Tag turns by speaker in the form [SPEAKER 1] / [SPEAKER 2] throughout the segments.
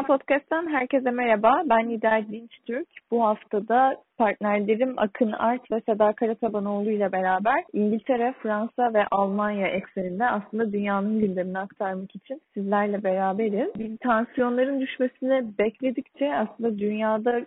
[SPEAKER 1] Dünya Podcast'tan herkese merhaba. Ben Lider Dinç Türk. Bu haftada partnerlerim Akın Art ve Seda Karatabanoğlu ile beraber İngiltere, Fransa ve Almanya ekseninde aslında dünyanın gündemini aktarmak için sizlerle beraberiz. Bir tansiyonların düşmesini bekledikçe aslında dünyada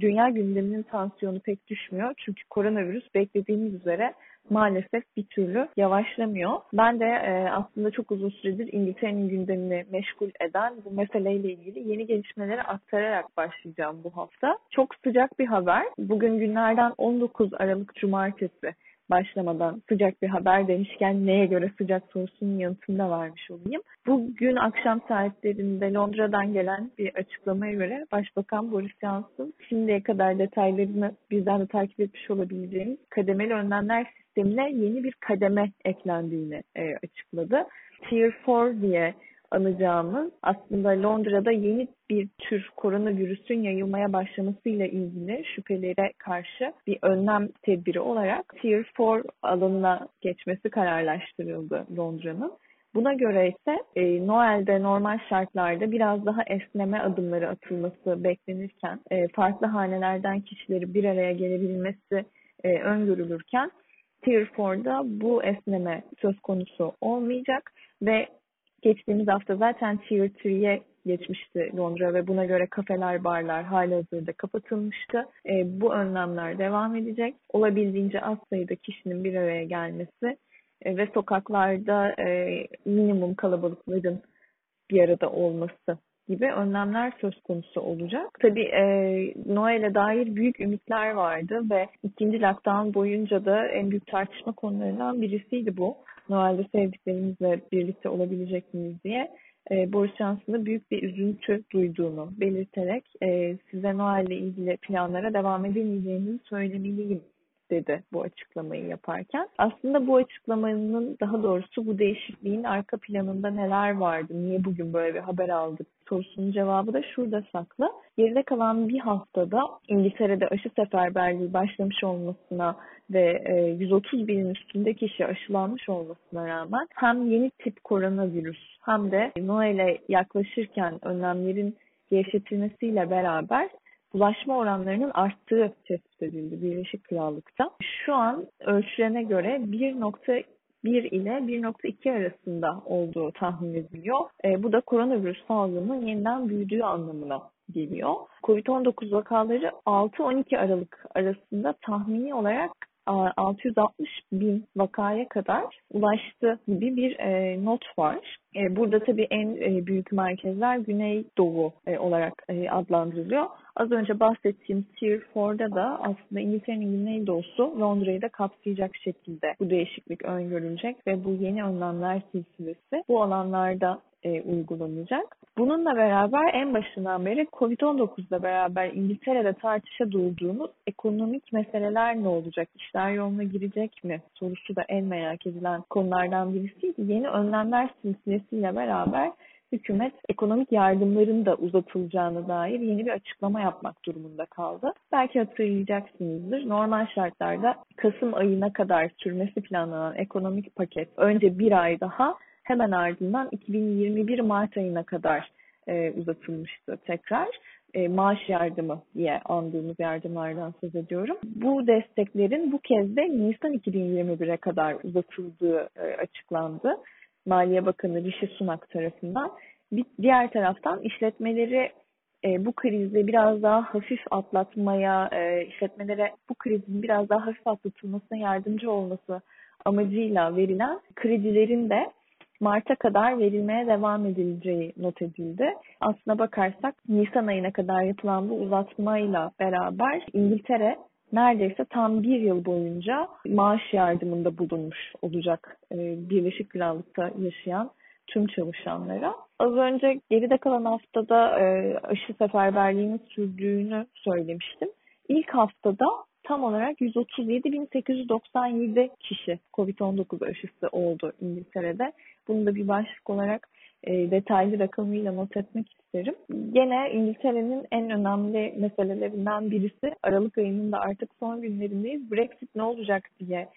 [SPEAKER 1] dünya gündeminin tansiyonu pek düşmüyor. Çünkü koronavirüs beklediğimiz üzere maalesef bir türlü yavaşlamıyor. Ben de e, aslında çok uzun süredir İngiltere'nin gündemini meşgul eden bu meseleyle ilgili yeni gelişmeleri aktararak başlayacağım bu hafta. Çok sıcak bir haber. Bugün günlerden 19 Aralık Cumartesi başlamadan sıcak bir haber demişken neye göre sıcak sorusunun yanıtını da vermiş olayım. Bugün akşam saatlerinde Londra'dan gelen bir açıklamaya göre Başbakan Boris Johnson şimdiye kadar detaylarını bizden de takip etmiş olabileceğimiz kademeli önlemler sistemine yeni bir kademe eklendiğini e, açıkladı. Tier 4 diye anacağımız aslında Londra'da yeni bir tür koronavirüsün yayılmaya başlamasıyla ilgili şüphelere karşı bir önlem tedbiri olarak Tier 4 alanına geçmesi kararlaştırıldı Londra'nın. Buna göre ise e, Noel'de normal şartlarda biraz daha esneme adımları atılması beklenirken e, farklı hanelerden kişileri bir araya gelebilmesi e, öngörülürken Tier 4'da bu esneme söz konusu olmayacak ve geçtiğimiz hafta zaten Tier 3'ye geçmişti Londra ve buna göre kafeler, barlar hala hazırda kapatılmıştı. E, bu önlemler devam edecek. Olabildiğince az sayıda kişinin bir araya gelmesi e, ve sokaklarda e, minimum kalabalıkların bir arada olması gibi önlemler söz konusu olacak. Tabii e, Noel'e dair büyük ümitler vardı ve ikinci lockdown boyunca da en büyük tartışma konularından birisiydi bu. Noel'de sevdiklerimizle birlikte olabilecek miyiz diye. E, Boris Johnson'da büyük bir üzüntü duyduğunu belirterek e, size Noel'le ilgili planlara devam edemeyeceğinizi söylemeliyim dedi bu açıklamayı yaparken. Aslında bu açıklamanın daha doğrusu bu değişikliğin arka planında neler vardı, niye bugün böyle bir haber aldık sorusunun cevabı da şurada saklı. Geride kalan bir haftada İngiltere'de aşı seferberliği başlamış olmasına ve 130 binin üstünde kişi aşılanmış olmasına rağmen hem yeni tip koronavirüs hem de Noel'e yaklaşırken önlemlerin gevşetilmesiyle beraber bulaşma oranlarının arttığı tespit edildi Birleşik Krallık'ta. Şu an ölçülene göre 1.1 ile 1.2 arasında olduğu tahmin ediliyor. E, bu da koronavirüs salgının yeniden büyüdüğü anlamına geliyor. Covid-19 vakaları 6-12 Aralık arasında tahmini olarak 660 bin vakaya kadar ulaştı gibi bir e, not var. E, burada tabii en e, büyük merkezler Güneydoğu e, olarak e, adlandırılıyor. Az önce bahsettiğim Tier 4'da da aslında İngiltere'nin güneydoğusu Londra'yı da kapsayacak şekilde bu değişiklik öngörülecek ve bu yeni önlemler silsilesi bu alanlarda e, uygulanacak. Bununla beraber en başından beri Covid-19'la beraber İngiltere'de tartışa durduğumuz ekonomik meseleler ne olacak? İşler yoluna girecek mi? Sorusu da en merak edilen konulardan birisiydi. Yeni önlemler silsilesiyle beraber hükümet ekonomik yardımların da uzatılacağına dair yeni bir açıklama yapmak durumunda kaldı. Belki hatırlayacaksınızdır. Normal şartlarda Kasım ayına kadar sürmesi planlanan ekonomik paket önce bir ay daha hemen ardından 2021 Mart ayına kadar e, uzatılmıştı tekrar. E, maaş yardımı diye andığımız yardımlardan söz ediyorum. Bu desteklerin bu kez de Nisan 2021'e kadar uzatıldığı e, açıklandı. Maliye Bakanı Rishi Sunak tarafından. Bir diğer taraftan işletmeleri e, bu krizi biraz daha hafif atlatmaya, e, işletmelere bu krizin biraz daha hafif atlatılmasına yardımcı olması amacıyla verilen kredilerin de Mart'a kadar verilmeye devam edileceği not edildi. Aslına bakarsak Nisan ayına kadar yapılan bu uzatmayla beraber İngiltere neredeyse tam bir yıl boyunca maaş yardımında bulunmuş olacak e, Birleşik Krallık'ta yaşayan tüm çalışanlara. Az önce geride kalan haftada e, aşı seferberliğinin sürdüğünü söylemiştim. İlk haftada tam olarak 137.897 kişi COVID-19 aşısı oldu İngiltere'de. Bunu da bir başlık olarak e, detaylı rakamıyla not etmek isterim. Gene İngiltere'nin en önemli meselelerinden birisi Aralık ayının da artık son günlerindeyiz. Brexit ne olacak diye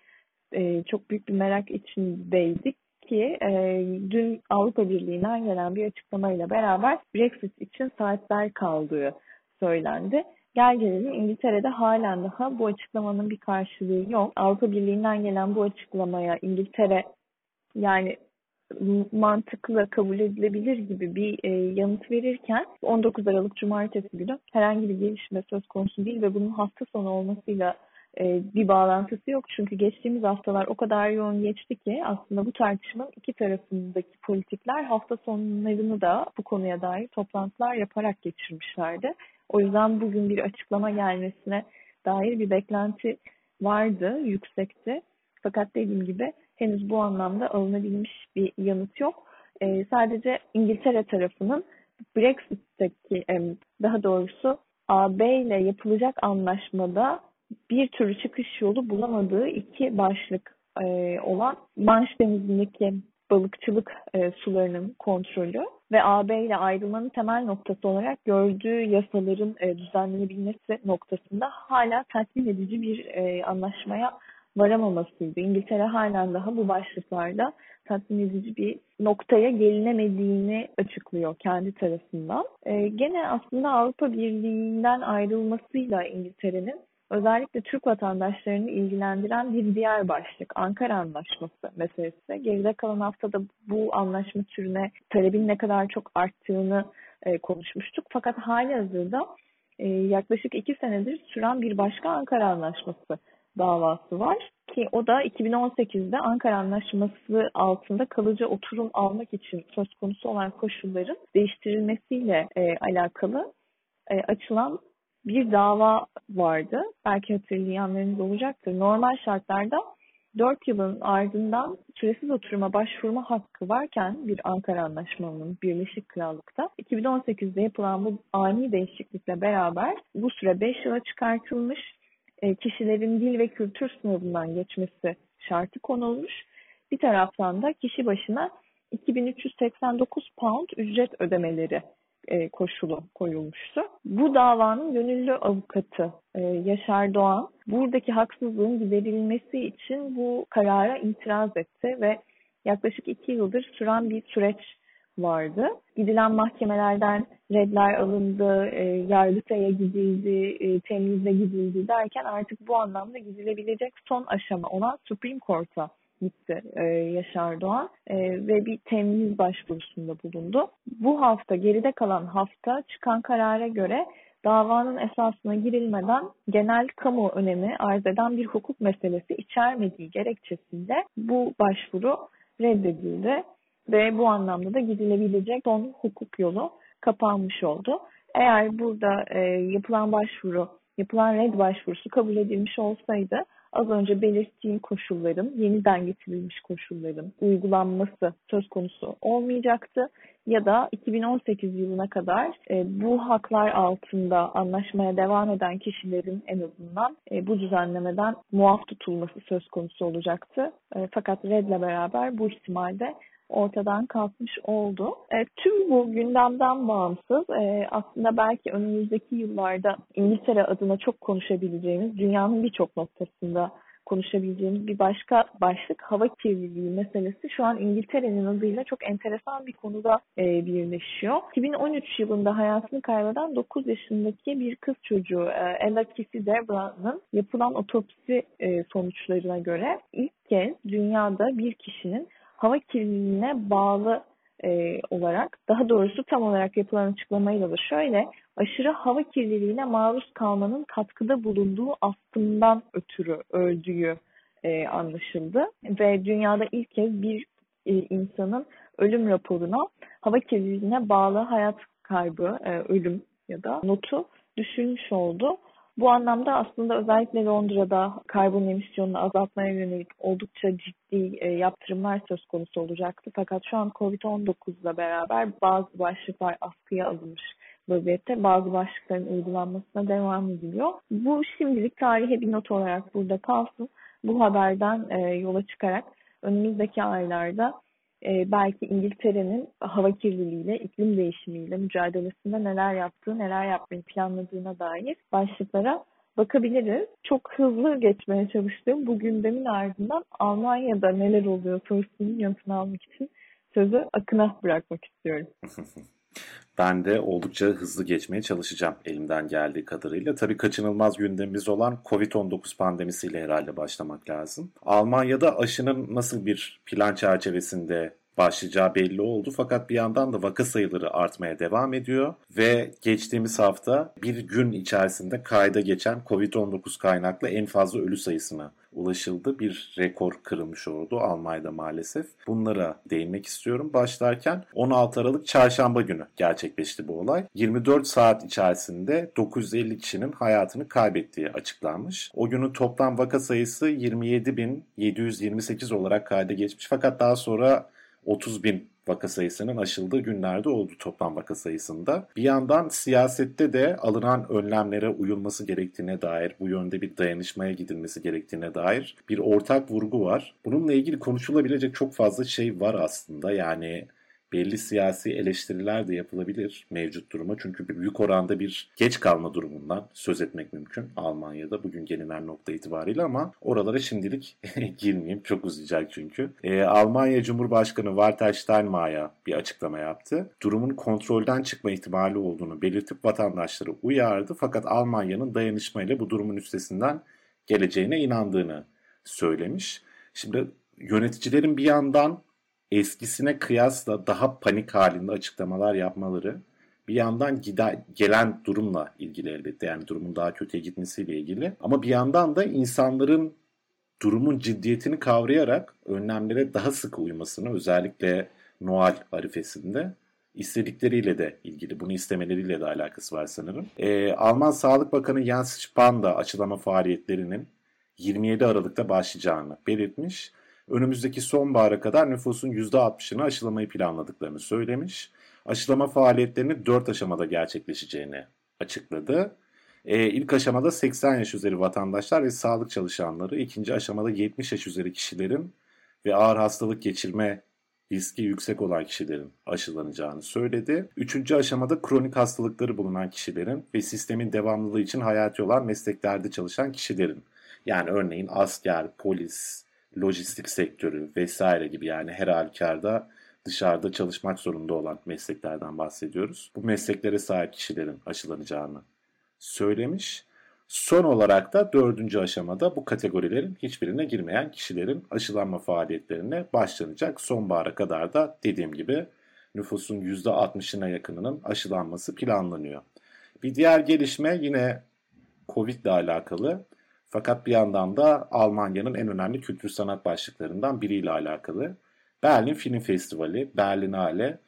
[SPEAKER 1] e, çok büyük bir merak içindeydik ki e, dün Avrupa Birliği'nden gelen bir açıklamayla beraber Brexit için saatler kaldığı söylendi. Gel gelelim İngiltere'de halen daha bu açıklamanın bir karşılığı yok. Avrupa Birliği'nden gelen bu açıklamaya İngiltere yani mantıklı kabul edilebilir gibi bir e, yanıt verirken 19 Aralık Cumartesi günü herhangi bir gelişme söz konusu değil ve bunun hafta sonu olmasıyla e, bir bağlantısı yok. Çünkü geçtiğimiz haftalar o kadar yoğun geçti ki aslında bu tartışmanın iki tarafındaki politikler hafta sonlarını da bu konuya dair toplantılar yaparak geçirmişlerdi. O yüzden bugün bir açıklama gelmesine dair bir beklenti vardı, yüksekti. Fakat dediğim gibi henüz bu anlamda alınabilmiş bir yanıt yok. E, sadece İngiltere tarafının Brexit'teki daha doğrusu AB ile yapılacak anlaşmada bir türlü çıkış yolu bulamadığı iki başlık e, olan Manş Denizi'ndeki balıkçılık e, sularının kontrolü ve AB ile ayrılmanın temel noktası olarak gördüğü yasaların e, düzenlenebilmesi noktasında hala tatmin edici bir e, anlaşmaya varamamasıydı. İngiltere halen daha bu başlıklarda tatmin edici bir noktaya gelinemediğini açıklıyor kendi tarafından. E, gene aslında Avrupa Birliği'nden ayrılmasıyla İngiltere'nin özellikle Türk vatandaşlarını ilgilendiren bir diğer başlık Ankara Anlaşması meselesi. Geride kalan haftada bu anlaşma türüne talebin ne kadar çok arttığını e, konuşmuştuk. Fakat hali hazırda e, yaklaşık iki senedir süren bir başka Ankara Anlaşması davası var ki o da 2018'de Ankara Anlaşması altında kalıcı oturum almak için söz konusu olan koşulların değiştirilmesiyle e, alakalı e, açılan bir dava vardı. Belki hatırlayanlarınız olacaktır. Normal şartlarda 4 yılın ardından süresiz oturuma başvurma hakkı varken bir Ankara Anlaşmalı'nın Birleşik Krallık'ta 2018'de yapılan bu ani değişiklikle beraber bu süre 5 yıla çıkartılmış e, kişilerin dil ve kültür sınavından geçmesi şartı konulmuş. Bir taraftan da kişi başına 2389 pound ücret ödemeleri e, koşulu koyulmuştu. Bu davanın gönüllü avukatı e, Yaşar Doğan buradaki haksızlığın giderilmesi için bu karara itiraz etti ve yaklaşık iki yıldır süren bir süreç vardı. Gidilen mahkemelerden redler alındı, e, yargıtaya gidildi, e, temizle gidildi derken artık bu anlamda gidilebilecek son aşama olan Supreme Court'a gitti e, Yaşar Doğan e, ve bir temyiz başvurusunda bulundu. Bu hafta geride kalan hafta çıkan karara göre davanın esasına girilmeden genel kamu önemi arz eden bir hukuk meselesi içermediği gerekçesiyle bu başvuru reddedildi ve bu anlamda da gidilebilecek son hukuk yolu kapanmış oldu. Eğer burada e, yapılan başvuru, yapılan red başvurusu kabul edilmiş olsaydı az önce belirttiğim koşulların, yeniden getirilmiş koşulların uygulanması söz konusu olmayacaktı. Ya da 2018 yılına kadar e, bu haklar altında anlaşmaya devam eden kişilerin en azından e, bu düzenlemeden muaf tutulması söz konusu olacaktı. E, fakat RED'le beraber bu ihtimalde ortadan kalkmış oldu. E, tüm bu gündemden bağımsız e, aslında belki önümüzdeki yıllarda İngiltere adına çok konuşabileceğimiz, dünyanın birçok noktasında konuşabileceğimiz bir başka başlık hava kirliliği meselesi şu an İngiltere'nin adıyla çok enteresan bir konuda e, birleşiyor. 2013 yılında hayatını kaybeden 9 yaşındaki bir kız çocuğu e, Ella Kissy Debra'nın yapılan otopsi e, sonuçlarına göre ilk kez dünyada bir kişinin hava kirliliğine bağlı e, olarak daha doğrusu tam olarak yapılan açıklamayla da şöyle aşırı hava kirliliğine maruz kalmanın katkıda bulunduğu astımdan ötürü öldüğü e, anlaşıldı ve dünyada ilk kez bir e, insanın ölüm raporuna hava kirliliğine bağlı hayat kaybı, e, ölüm ya da notu düşülmüş oldu. Bu anlamda aslında özellikle Londra'da karbon emisyonunu azaltmaya yönelik oldukça ciddi e, yaptırımlar söz konusu olacaktı. Fakat şu an Covid-19 ile beraber bazı başlıklar askıya alınmış vaziyette. Bazı başlıkların uygulanmasına devam ediliyor. Bu şimdilik tarihe bir not olarak burada kalsın. Bu haberden e, yola çıkarak önümüzdeki aylarda e, belki İngiltere'nin hava kirliliğiyle, iklim değişimiyle mücadelesinde neler yaptığı, neler yapmayı planladığına dair başlıklara bakabiliriz. Çok hızlı geçmeye çalıştığım bu gündemin ardından Almanya'da neler oluyor sorusunun yanıtını almak için sözü Akın'a bırakmak istiyorum.
[SPEAKER 2] Ben de oldukça hızlı geçmeye çalışacağım elimden geldiği kadarıyla. Tabii kaçınılmaz gündemimiz olan Covid-19 pandemisiyle herhalde başlamak lazım. Almanya'da aşının nasıl bir plan çerçevesinde başlayacağı belli oldu. Fakat bir yandan da vaka sayıları artmaya devam ediyor ve geçtiğimiz hafta bir gün içerisinde kayda geçen Covid-19 kaynaklı en fazla ölü sayısına ulaşıldı. Bir rekor kırılmış oldu Almanya'da maalesef. Bunlara değinmek istiyorum. Başlarken 16 Aralık çarşamba günü gerçekleşti bu olay. 24 saat içerisinde 950 kişinin hayatını kaybettiği açıklanmış. O günün toplam vaka sayısı 27.728 olarak kayda geçmiş. Fakat daha sonra 30 bin vaka sayısının aşıldığı günlerde oldu toplam vaka sayısında. Bir yandan siyasette de alınan önlemlere uyulması gerektiğine dair, bu yönde bir dayanışmaya gidilmesi gerektiğine dair bir ortak vurgu var. Bununla ilgili konuşulabilecek çok fazla şey var aslında. Yani belli siyasi eleştiriler de yapılabilir mevcut duruma. Çünkü büyük oranda bir geç kalma durumundan söz etmek mümkün Almanya'da bugün gelinen nokta itibariyle ama oralara şimdilik girmeyeyim. Çok uzayacak çünkü. Ee, Almanya Cumhurbaşkanı Walter Steinmeier bir açıklama yaptı. Durumun kontrolden çıkma ihtimali olduğunu belirtip vatandaşları uyardı. Fakat Almanya'nın dayanışmayla bu durumun üstesinden geleceğine inandığını söylemiş. Şimdi yöneticilerin bir yandan eskisine kıyasla daha panik halinde açıklamalar yapmaları bir yandan gide, gelen durumla ilgili elbette. Yani durumun daha kötüye gitmesiyle ilgili. Ama bir yandan da insanların durumun ciddiyetini kavrayarak önlemlere daha sık uymasını özellikle Noel arifesinde istedikleriyle de ilgili, bunu istemeleriyle de alakası var sanırım. Ee, Alman Sağlık Bakanı Jens Spahn da açıklama faaliyetlerinin 27 Aralık'ta başlayacağını belirtmiş önümüzdeki sonbahara kadar nüfusun %60'ını aşılamayı planladıklarını söylemiş. Aşılama faaliyetlerini 4 aşamada gerçekleşeceğini açıkladı. Ee, ilk aşamada 80 yaş üzeri vatandaşlar ve sağlık çalışanları, ikinci aşamada 70 yaş üzeri kişilerin ve ağır hastalık geçirme riski yüksek olan kişilerin aşılanacağını söyledi. Üçüncü aşamada kronik hastalıkları bulunan kişilerin ve sistemin devamlılığı için hayati olan mesleklerde çalışan kişilerin yani örneğin asker, polis, lojistik sektörü vesaire gibi yani her halükarda dışarıda çalışmak zorunda olan mesleklerden bahsediyoruz. Bu mesleklere sahip kişilerin aşılanacağını söylemiş. Son olarak da dördüncü aşamada bu kategorilerin hiçbirine girmeyen kişilerin aşılanma faaliyetlerine başlanacak. Sonbahara kadar da dediğim gibi nüfusun %60'ına yakınının aşılanması planlanıyor. Bir diğer gelişme yine Covid ile alakalı. Fakat bir yandan da Almanya'nın en önemli kültür sanat başlıklarından biriyle alakalı. Berlin Film Festivali, Berlinale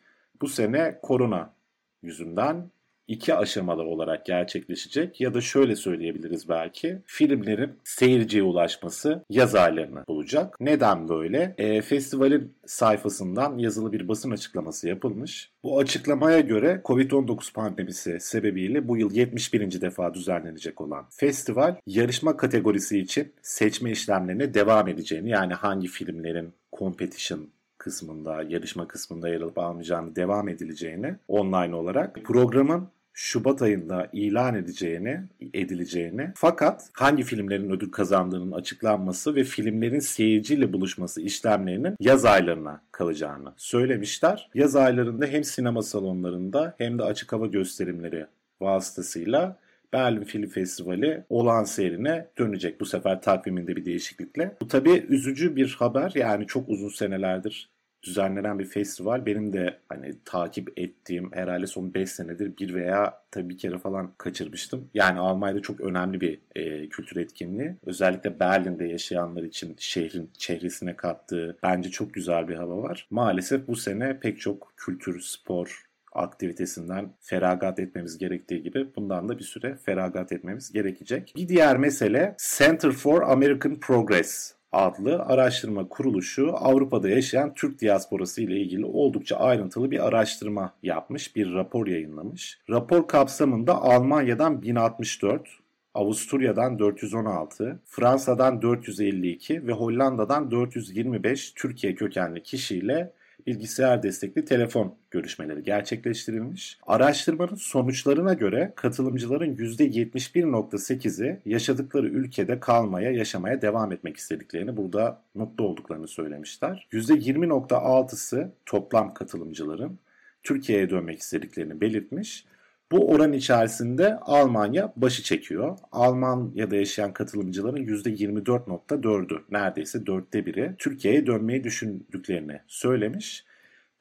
[SPEAKER 2] bu sene korona yüzünden iki aşamalı olarak gerçekleşecek ya da şöyle söyleyebiliriz belki filmlerin seyirciye ulaşması yaz aylarına olacak. Neden böyle? E, festivalin sayfasından yazılı bir basın açıklaması yapılmış. Bu açıklamaya göre Covid-19 pandemisi sebebiyle bu yıl 71. defa düzenlenecek olan festival yarışma kategorisi için seçme işlemlerine devam edeceğini yani hangi filmlerin competition kısmında, yarışma kısmında yer alıp almayacağını devam edileceğini online olarak programın Şubat ayında ilan edeceğini, edileceğini fakat hangi filmlerin ödül kazandığının açıklanması ve filmlerin seyirciyle buluşması işlemlerinin yaz aylarına kalacağını söylemişler. Yaz aylarında hem sinema salonlarında hem de açık hava gösterimleri vasıtasıyla Berlin Film Festivali olan seyrine dönecek bu sefer takviminde bir değişiklikle. Bu tabii üzücü bir haber yani çok uzun senelerdir düzenlenen bir festival. Benim de hani takip ettiğim herhalde son 5 senedir bir veya tabii bir kere falan kaçırmıştım. Yani Almanya'da çok önemli bir e, kültür etkinliği. Özellikle Berlin'de yaşayanlar için şehrin çehresine kattığı bence çok güzel bir hava var. Maalesef bu sene pek çok kültür, spor, aktivitesinden feragat etmemiz gerektiği gibi bundan da bir süre feragat etmemiz gerekecek. Bir diğer mesele Center for American Progress adlı araştırma kuruluşu Avrupa'da yaşayan Türk diasporası ile ilgili oldukça ayrıntılı bir araştırma yapmış, bir rapor yayınlamış. Rapor kapsamında Almanya'dan 1064, Avusturya'dan 416, Fransa'dan 452 ve Hollanda'dan 425 Türkiye kökenli kişiyle bilgisayar destekli telefon görüşmeleri gerçekleştirilmiş. Araştırmanın sonuçlarına göre katılımcıların %71.8'i yaşadıkları ülkede kalmaya, yaşamaya devam etmek istediklerini, burada mutlu olduklarını söylemişler. %20.6'sı toplam katılımcıların Türkiye'ye dönmek istediklerini belirtmiş. Bu oran içerisinde Almanya başı çekiyor. Almanya'da yaşayan katılımcıların %24.4'ü neredeyse dörtte biri Türkiye'ye dönmeyi düşündüklerini söylemiş.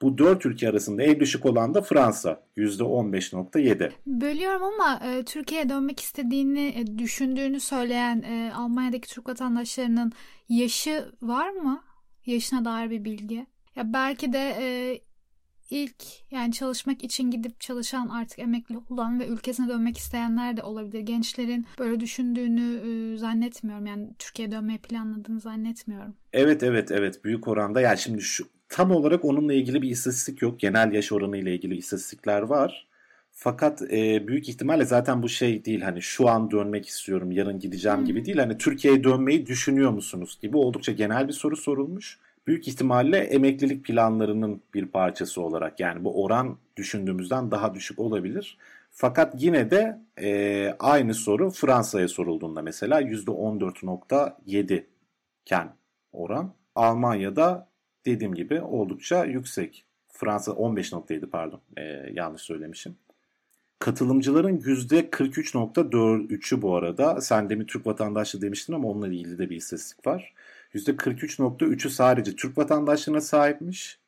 [SPEAKER 2] Bu dört ülke arasında en düşük olan da Fransa %15.7.
[SPEAKER 3] Bölüyorum ama e, Türkiye'ye dönmek istediğini e, düşündüğünü söyleyen e, Almanya'daki Türk vatandaşlarının yaşı var mı? Yaşına dair bir bilgi. Ya belki de e, ilk yani çalışmak için gidip çalışan artık emekli olan ve ülkesine dönmek isteyenler de olabilir. Gençlerin böyle düşündüğünü e, zannetmiyorum. Yani Türkiye'ye dönmeyi planladığını zannetmiyorum.
[SPEAKER 2] Evet evet evet büyük oranda yani şimdi şu tam olarak onunla ilgili bir istatistik yok. Genel yaş oranı ile ilgili istatistikler var. Fakat e, büyük ihtimalle zaten bu şey değil hani şu an dönmek istiyorum yarın gideceğim hmm. gibi değil. Hani Türkiye'ye dönmeyi düşünüyor musunuz gibi oldukça genel bir soru sorulmuş büyük ihtimalle emeklilik planlarının bir parçası olarak yani bu oran düşündüğümüzden daha düşük olabilir. Fakat yine de e, aynı soru Fransa'ya sorulduğunda mesela %14.7 iken oran Almanya'da dediğim gibi oldukça yüksek. Fransa 15.7 pardon e, yanlış söylemişim. Katılımcıların %43.4'ü bu arada. Sen demin Türk vatandaşlığı demiştin ama onunla ilgili de bir istatistik var. %43.3'ü sadece Türk vatandaşlığına sahipmiş.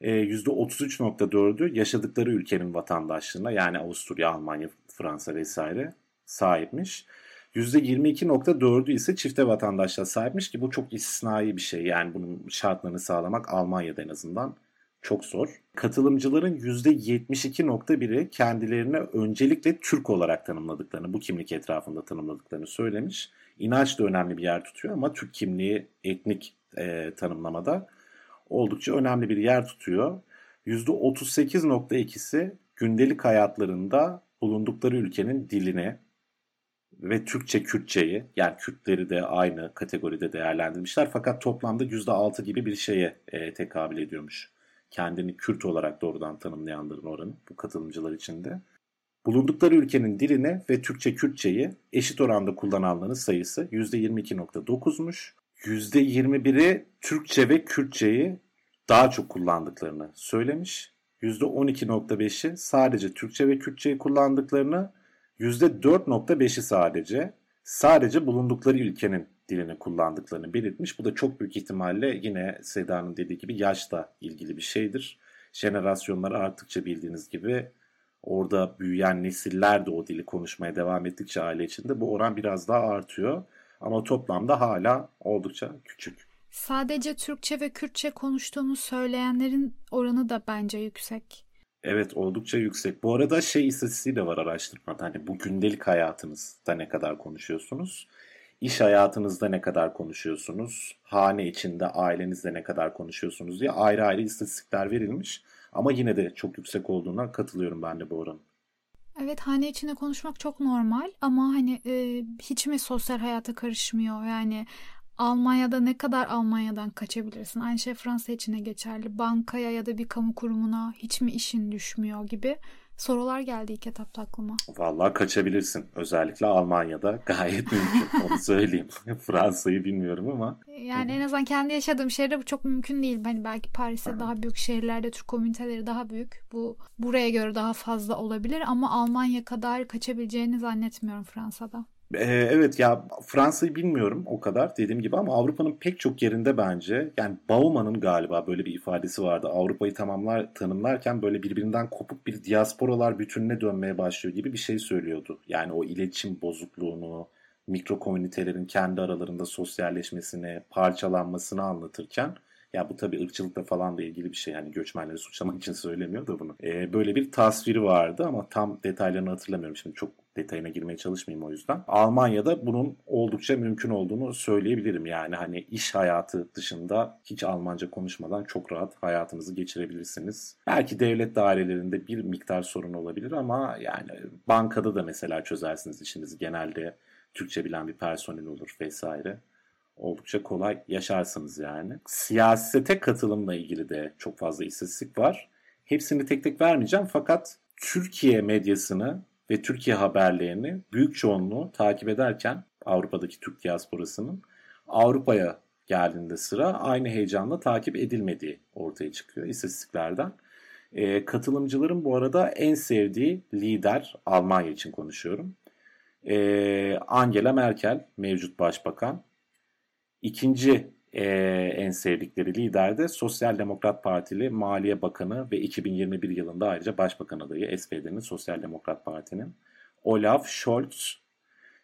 [SPEAKER 2] %33.4'ü e, yaşadıkları ülkenin vatandaşlığına yani Avusturya, Almanya, Fransa vesaire sahipmiş. %22.4'ü ise çifte vatandaşlığa sahipmiş ki bu çok istisnai bir şey. Yani bunun şartlarını sağlamak Almanya'da en azından çok zor. Katılımcıların %72.1'i kendilerini öncelikle Türk olarak tanımladıklarını, bu kimlik etrafında tanımladıklarını söylemiş. İnanç da önemli bir yer tutuyor ama Türk kimliği etnik e, tanımlamada oldukça önemli bir yer tutuyor. %38.2'si gündelik hayatlarında bulundukları ülkenin dilini ve Türkçe Kürtçeyi yani Kürtleri de aynı kategoride değerlendirmişler fakat toplamda %6 gibi bir şeye e, tekabül ediyormuş kendini Kürt olarak doğrudan tanımlayanların oranı bu katılımcılar içinde. Bulundukları ülkenin diline ve Türkçe Kürtçeyi eşit oranda kullananların sayısı %22.9'muş. %21'i Türkçe ve Kürtçeyi daha çok kullandıklarını söylemiş. %12.5'i sadece Türkçe ve Kürtçeyi kullandıklarını, %4.5'i sadece sadece bulundukları ülkenin dilini kullandıklarını belirtmiş. Bu da çok büyük ihtimalle yine Seda'nın dediği gibi yaşla ilgili bir şeydir. Jenerasyonlar arttıkça bildiğiniz gibi orada büyüyen nesiller de o dili konuşmaya devam ettikçe aile içinde bu oran biraz daha artıyor. Ama toplamda hala oldukça küçük.
[SPEAKER 3] Sadece Türkçe ve Kürtçe konuştuğunu söyleyenlerin oranı da bence yüksek.
[SPEAKER 2] Evet oldukça yüksek. Bu arada şey istatistiği de var araştırmada. Hani bu gündelik hayatınızda ne kadar konuşuyorsunuz? iş hayatınızda ne kadar konuşuyorsunuz, hane içinde ailenizde ne kadar konuşuyorsunuz diye ayrı ayrı istatistikler verilmiş. Ama yine de çok yüksek olduğuna katılıyorum ben de bu oranın.
[SPEAKER 3] Evet hane içinde konuşmak çok normal ama hani e, hiç mi sosyal hayata karışmıyor yani Almanya'da ne kadar Almanya'dan kaçabilirsin? Aynı şey Fransa için de geçerli. Bankaya ya da bir kamu kurumuna hiç mi işin düşmüyor gibi sorular geldi ilk etapta aklıma.
[SPEAKER 2] Vallahi kaçabilirsin. Özellikle Almanya'da gayet mümkün. Onu söyleyeyim. Fransa'yı bilmiyorum ama.
[SPEAKER 3] Yani en azından kendi yaşadığım şehirde bu çok mümkün değil. Hani belki Paris'te daha büyük şehirlerde Türk komüniteleri daha büyük. Bu buraya göre daha fazla olabilir ama Almanya kadar kaçabileceğini zannetmiyorum Fransa'da.
[SPEAKER 2] Ee, evet ya Fransa'yı bilmiyorum o kadar dediğim gibi ama Avrupa'nın pek çok yerinde bence yani Bauman'ın galiba böyle bir ifadesi vardı. Avrupa'yı tamamlar tanımlarken böyle birbirinden kopuk bir diasporalar bütününe dönmeye başlıyor gibi bir şey söylüyordu. Yani o iletişim bozukluğunu, mikro komünitelerin kendi aralarında sosyalleşmesini, parçalanmasını anlatırken ya bu tabii ırkçılıkla falan da ilgili bir şey. Yani göçmenleri suçlamak için söylemiyor da bunu. Ee, böyle bir tasviri vardı ama tam detaylarını hatırlamıyorum. Şimdi çok detayına girmeye çalışmayayım o yüzden. Almanya'da bunun oldukça mümkün olduğunu söyleyebilirim. Yani hani iş hayatı dışında hiç Almanca konuşmadan çok rahat hayatınızı geçirebilirsiniz. Belki devlet dairelerinde bir miktar sorun olabilir ama yani bankada da mesela çözersiniz işinizi. Genelde Türkçe bilen bir personel olur vesaire. oldukça kolay yaşarsınız yani. Siyasete katılımla ilgili de çok fazla istatistik var. Hepsini tek tek vermeyeceğim fakat Türkiye medyasını ve Türkiye haberlerini büyük çoğunluğu takip ederken Avrupa'daki Türk diasporasının Avrupa'ya geldiğinde sıra aynı heyecanla takip edilmediği ortaya çıkıyor istatistiklerden. E, katılımcıların bu arada en sevdiği lider Almanya için konuşuyorum. E, Angela Merkel mevcut başbakan. İkinci e, en sevdikleri lider de Sosyal Demokrat Partili Maliye Bakanı ve 2021 yılında ayrıca Başbakan adayı SPD'nin Sosyal Demokrat Parti'nin Olaf Scholz.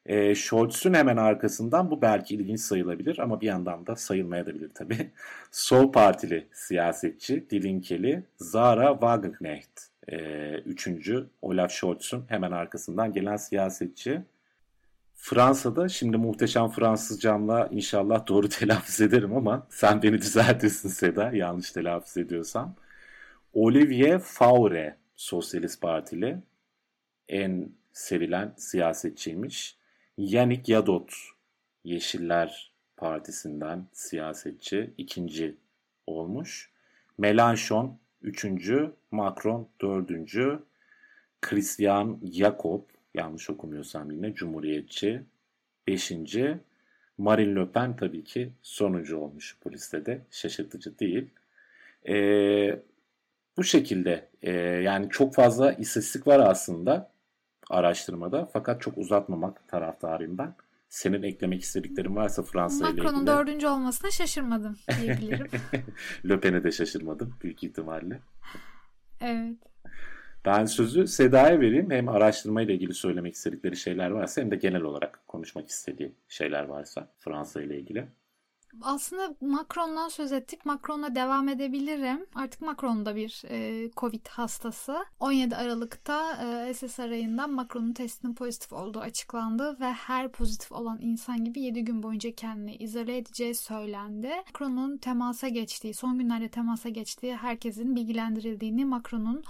[SPEAKER 2] E, Scholz'un hemen arkasından bu belki ilginç sayılabilir ama bir yandan da sayılmayabilir tabii. Sol Partili siyasetçi, Dilinkeli Zara Wagenknecht. E, üçüncü Olaf Scholz'un hemen arkasından gelen siyasetçi. Fransa'da şimdi muhteşem Fransızcamla inşallah doğru telaffuz ederim ama sen beni düzeltirsin Seda yanlış telaffuz ediyorsam. Olivier Faure Sosyalist Partili en sevilen siyasetçiymiş. Yannick Jadot Yeşiller Partisi'nden siyasetçi ikinci olmuş. Mélenchon üçüncü, Macron dördüncü, Christian Jacob yanlış okumuyorsam yine Cumhuriyetçi. Beşinci Marine Le Pen tabii ki sonuncu olmuş bu listede. Şaşırtıcı değil. Ee, bu şekilde e, yani çok fazla istatistik var aslında araştırmada fakat çok uzatmamak taraftarıyım ben. Senin eklemek istediklerin varsa Fransa ile ilgili.
[SPEAKER 3] Macron'un dördüncü olmasına şaşırmadım diyebilirim.
[SPEAKER 2] Le Pen'e de şaşırmadım büyük ihtimalle.
[SPEAKER 3] Evet.
[SPEAKER 2] Ben sözü Seda'ya vereyim. Hem araştırmayla ilgili söylemek istedikleri şeyler varsa hem de genel olarak konuşmak istediği şeyler varsa Fransa ile ilgili.
[SPEAKER 3] Aslında Macron'dan söz ettik. Macron'la devam edebilirim. Artık Macron da bir e, Covid hastası. 17 Aralık'ta e, SS arayından Macron'un testinin pozitif olduğu açıklandı ve her pozitif olan insan gibi 7 gün boyunca kendini izole edeceği söylendi. Macron'un temasa geçtiği, son günlerde temasa geçtiği herkesin bilgilendirildiğini, Macron'un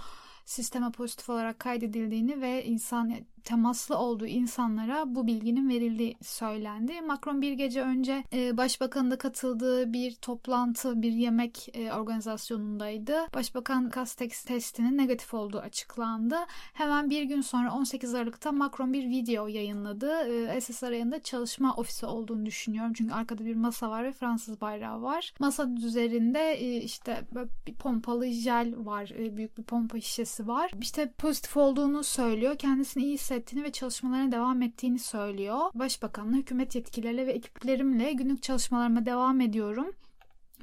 [SPEAKER 3] sisteme pozitif olarak kaydedildiğini ve insan temaslı olduğu insanlara bu bilginin verildiği söylendi. Macron bir gece önce e, başbakanın da katıldığı bir toplantı, bir yemek e, organizasyonundaydı. Başbakan Castex testinin negatif olduğu açıklandı. Hemen bir gün sonra 18 Aralık'ta Macron bir video yayınladı. E, SSR'ın çalışma ofisi olduğunu düşünüyorum. Çünkü arkada bir masa var ve Fransız bayrağı var. Masa üzerinde e, işte bir pompalı jel var. E, büyük bir pompa şişesi var. İşte pozitif olduğunu söylüyor. Kendisini iyi hissediyor ettiğini ve çalışmalarına devam ettiğini söylüyor. Başbakanla, hükümet yetkilileriyle ve ekiplerimle günlük çalışmalarıma devam ediyorum.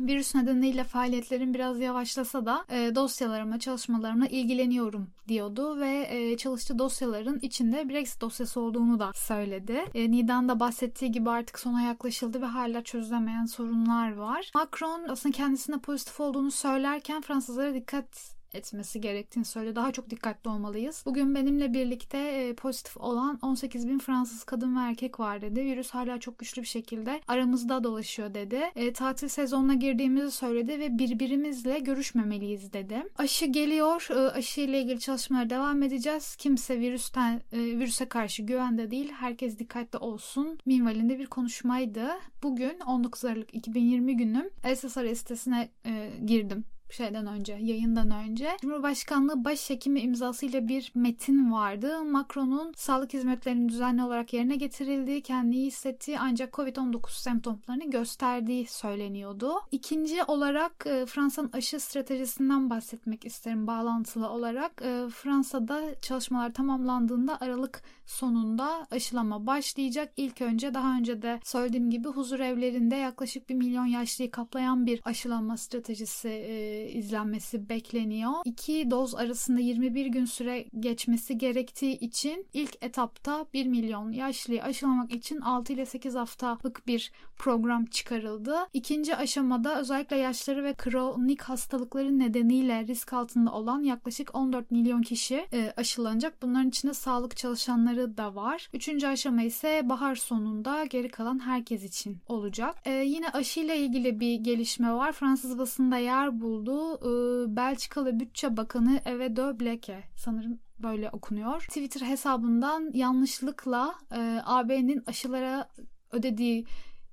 [SPEAKER 3] Virüs nedeniyle faaliyetlerim biraz yavaşlasa da e, dosyalarıma, çalışmalarımla ilgileniyorum diyordu ve e, çalıştığı dosyaların içinde Brexit dosyası olduğunu da söyledi. E, Nidan da bahsettiği gibi artık sona yaklaşıldı ve hala çözülemeyen sorunlar var. Macron aslında kendisine pozitif olduğunu söylerken Fransızlara dikkat etmesi gerektiğini söyledi. Daha çok dikkatli olmalıyız. Bugün benimle birlikte e, pozitif olan 18 bin Fransız kadın ve erkek var dedi. Virüs hala çok güçlü bir şekilde aramızda dolaşıyor dedi. E, tatil sezonuna girdiğimizi söyledi ve birbirimizle görüşmemeliyiz dedi. Aşı geliyor. E, aşı ile ilgili çalışmalara devam edeceğiz. Kimse virüsten e, virüse karşı güvende değil. Herkes dikkatli olsun. Minvalinde bir konuşmaydı. Bugün 19 Aralık 2020 günüm SSR sitesine e, girdim şeyden önce, yayından önce Cumhurbaşkanlığı Başhekimi imzasıyla bir metin vardı. Macron'un sağlık hizmetlerinin düzenli olarak yerine getirildiği, kendini iyi hissettiği ancak COVID-19 semptomlarını gösterdiği söyleniyordu. İkinci olarak e, Fransa'nın aşı stratejisinden bahsetmek isterim bağlantılı olarak. E, Fransa'da çalışmalar tamamlandığında Aralık sonunda aşılama başlayacak. İlk önce daha önce de söylediğim gibi huzur evlerinde yaklaşık bir milyon yaşlıyı kaplayan bir aşılama stratejisi e, izlenmesi bekleniyor. İki doz arasında 21 gün süre geçmesi gerektiği için ilk etapta 1 milyon yaşlıyı aşılamak için 6 ile 8 haftalık bir program çıkarıldı. İkinci aşamada özellikle yaşları ve kronik hastalıkları nedeniyle risk altında olan yaklaşık 14 milyon kişi e, aşılanacak. Bunların içinde sağlık çalışanları da var. Üçüncü aşama ise bahar sonunda geri kalan herkes için olacak. E, yine aşıyla ilgili bir gelişme var. Fransız basında yer buldu. E, Belçikalı Bütçe Bakanı Eve de Bleke sanırım böyle okunuyor. Twitter hesabından yanlışlıkla e, AB'nin aşılara ödediği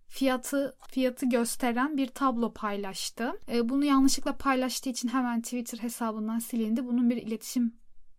[SPEAKER 3] fiyatı fiyatı gösteren bir tablo paylaştı. E, bunu yanlışlıkla paylaştığı için hemen Twitter hesabından silindi. Bunun bir iletişim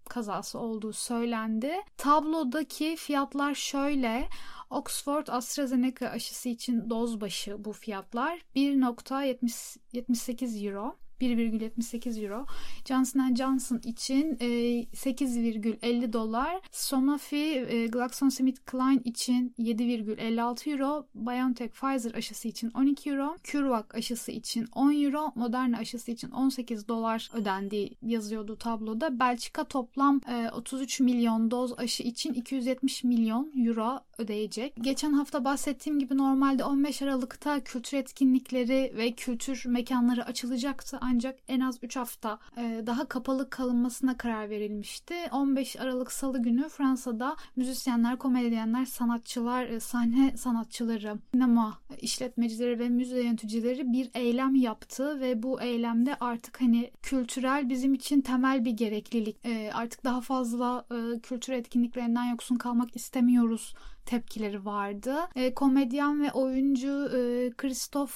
[SPEAKER 3] kazası olduğu söylendi. Tablodaki fiyatlar şöyle. Oxford AstraZeneca aşısı için doz başı bu fiyatlar 1.78 euro. 1,78 euro. Johnson Johnson için e, 8,50 dolar. Sanofi e, GlaxoSmithKline için 7,56 euro. BioNTech Pfizer aşısı için 12 euro. CureVac aşısı için 10 euro. Moderna aşısı için 18 dolar ödendiği yazıyordu tabloda. Belçika toplam e, 33 milyon doz aşı için 270 milyon euro ödeyecek. Geçen hafta bahsettiğim gibi normalde 15 Aralık'ta kültür etkinlikleri ve kültür mekanları açılacaktı ancak en az 3 hafta e, daha kapalı kalınmasına karar verilmişti. 15 Aralık Salı günü Fransa'da müzisyenler, komedyenler, sanatçılar, e, sahne sanatçıları, sinema işletmecileri ve müze yöneticileri bir eylem yaptı ve bu eylemde artık hani kültürel bizim için temel bir gereklilik. E, artık daha fazla kültür etkinliklerinden yoksun kalmak istemiyoruz tepkileri vardı. E, komedyen ve oyuncu e, Christoph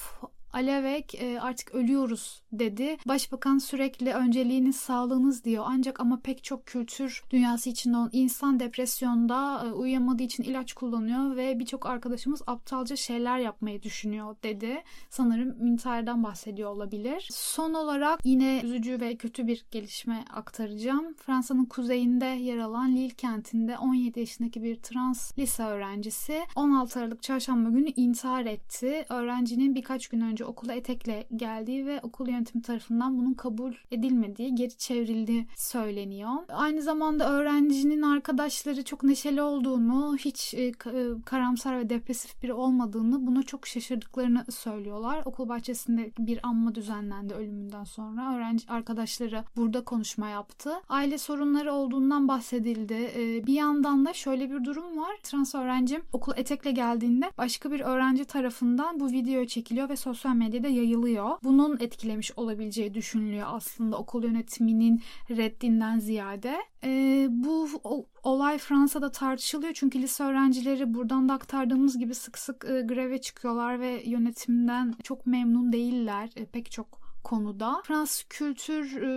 [SPEAKER 3] Alevek e, artık ölüyoruz dedi. Başbakan sürekli önceliğiniz sağlığınız diyor. Ancak ama pek çok kültür dünyası içinde olan insan depresyonda e, uyuyamadığı için ilaç kullanıyor ve birçok arkadaşımız aptalca şeyler yapmayı düşünüyor dedi. Sanırım intihardan bahsediyor olabilir. Son olarak yine üzücü ve kötü bir gelişme aktaracağım. Fransa'nın kuzeyinde yer alan Lille kentinde 17 yaşındaki bir trans lise öğrencisi 16 Aralık çarşamba günü intihar etti. Öğrencinin birkaç gün önce okula etekle geldiği ve okul yönetimi tarafından bunun kabul edilmediği, geri çevrildiği söyleniyor. Aynı zamanda öğrencinin arkadaşları çok neşeli olduğunu, hiç e, e, karamsar ve depresif biri olmadığını, buna çok şaşırdıklarını söylüyorlar. Okul bahçesinde bir anma düzenlendi ölümünden sonra. Öğrenci arkadaşları burada konuşma yaptı. Aile sorunları olduğundan bahsedildi. E, bir yandan da şöyle bir durum var. Trans öğrencim okul etekle geldiğinde başka bir öğrenci tarafından bu video çekiliyor ve sosyal medyada yayılıyor. Bunun etkilemiş olabileceği düşünülüyor aslında okul yönetiminin reddinden ziyade. Ee, bu olay Fransa'da tartışılıyor çünkü lise öğrencileri buradan da aktardığımız gibi sık sık e, greve çıkıyorlar ve yönetimden çok memnun değiller. E, pek çok konuda. Fransız kültür e,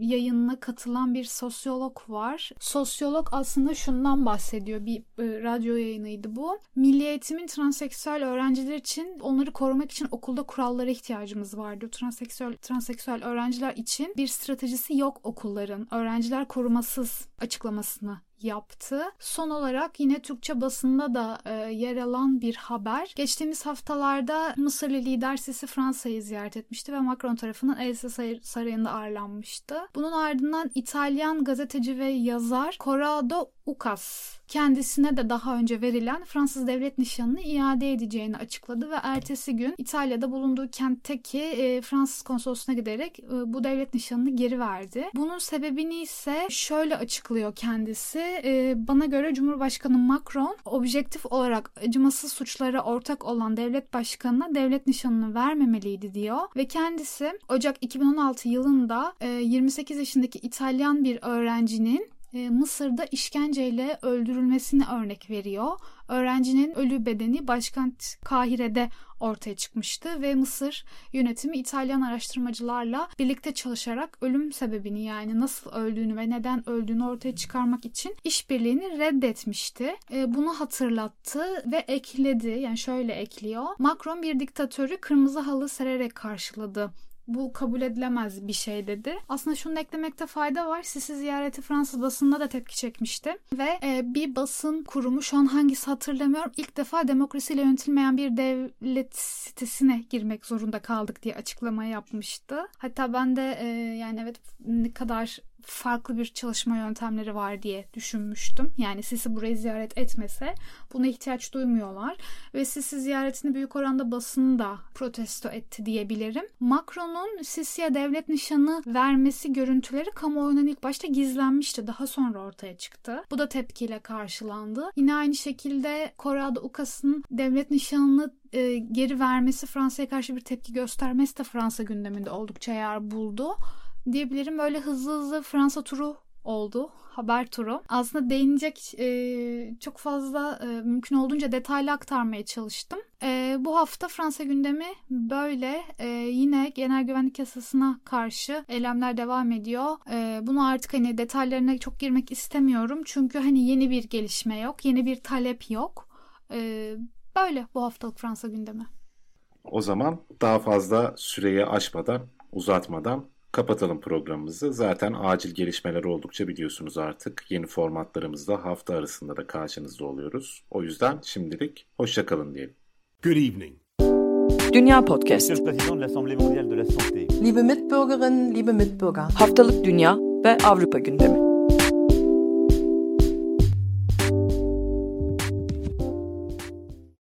[SPEAKER 3] yayınına katılan bir sosyolog var. Sosyolog aslında şundan bahsediyor. Bir e, radyo yayınıydı bu. Milli eğitimin transseksüel öğrenciler için onları korumak için okulda kurallara ihtiyacımız var diyor. Transseksüel, transseksüel öğrenciler için bir stratejisi yok okulların. Öğrenciler korumasız açıklamasını yaptı. Son olarak yine Türkçe basında da e, yer alan bir haber. Geçtiğimiz haftalarda Mısırlı lider Sisi Fransa'yı ziyaret etmişti ve Macron tarafından Elsa Sarayı'nda ağırlanmıştı. Bunun ardından İtalyan gazeteci ve yazar Corrado Ukas kendisine de daha önce verilen Fransız devlet nişanını iade edeceğini açıkladı ve ertesi gün İtalya'da bulunduğu kentteki e, Fransız konsolosuna giderek e, bu devlet nişanını geri verdi. Bunun sebebini ise şöyle açıklıyor kendisi. E, bana göre Cumhurbaşkanı Macron objektif olarak acımasız suçlara ortak olan devlet başkanına devlet nişanını vermemeliydi diyor ve kendisi Ocak 2016 yılında e, 28 yaşındaki İtalyan bir öğrencinin e, Mısır'da işkenceyle öldürülmesini örnek veriyor. Öğrencinin ölü bedeni başkent Kahire'de ortaya çıkmıştı ve Mısır yönetimi İtalyan araştırmacılarla birlikte çalışarak ölüm sebebini yani nasıl öldüğünü ve neden öldüğünü ortaya çıkarmak için işbirliğini reddetmişti. E, bunu hatırlattı ve ekledi yani şöyle ekliyor. Macron bir diktatörü kırmızı halı sererek karşıladı bu kabul edilemez bir şey dedi. Aslında şunu eklemekte fayda var. Sisi ziyareti Fransız basında da tepki çekmişti. Ve e, bir basın kurumu şu an hangisi hatırlamıyorum. İlk defa demokrasiyle yönetilmeyen bir devlet sitesine girmek zorunda kaldık diye açıklama yapmıştı. Hatta ben de e, yani evet ne kadar farklı bir çalışma yöntemleri var diye düşünmüştüm. Yani Sisi burayı ziyaret etmese buna ihtiyaç duymuyorlar. Ve Sisi ziyaretini büyük oranda basın da protesto etti diyebilirim. Macron'un Sisi'ye devlet nişanı vermesi görüntüleri kamuoyundan ilk başta gizlenmişti. Daha sonra ortaya çıktı. Bu da tepkiyle karşılandı. Yine aynı şekilde Corrado Ukas'ın devlet nişanını e, geri vermesi Fransa'ya karşı bir tepki göstermesi de Fransa gündeminde oldukça yer buldu diyebilirim. Böyle hızlı hızlı Fransa turu oldu. Haber turu. Aslında değinecek e, çok fazla e, mümkün olduğunca detaylı aktarmaya çalıştım. E, bu hafta Fransa gündemi böyle. E, yine genel güvenlik yasasına karşı eylemler devam ediyor. E, bunu artık hani detaylarına çok girmek istemiyorum. Çünkü hani yeni bir gelişme yok. Yeni bir talep yok. E, böyle bu haftalık Fransa gündemi.
[SPEAKER 2] O zaman daha fazla süreyi aşmadan, uzatmadan kapatalım programımızı. Zaten acil gelişmeler oldukça biliyorsunuz artık. Yeni formatlarımızda hafta arasında da karşınızda oluyoruz. O yüzden şimdilik hoşçakalın diyelim.
[SPEAKER 4] Good evening.
[SPEAKER 5] Dünya Podcast.
[SPEAKER 6] Liebe Mitbürgerinnen, liebe Mitbürger.
[SPEAKER 5] Haftalık Dünya ve Avrupa gündemi.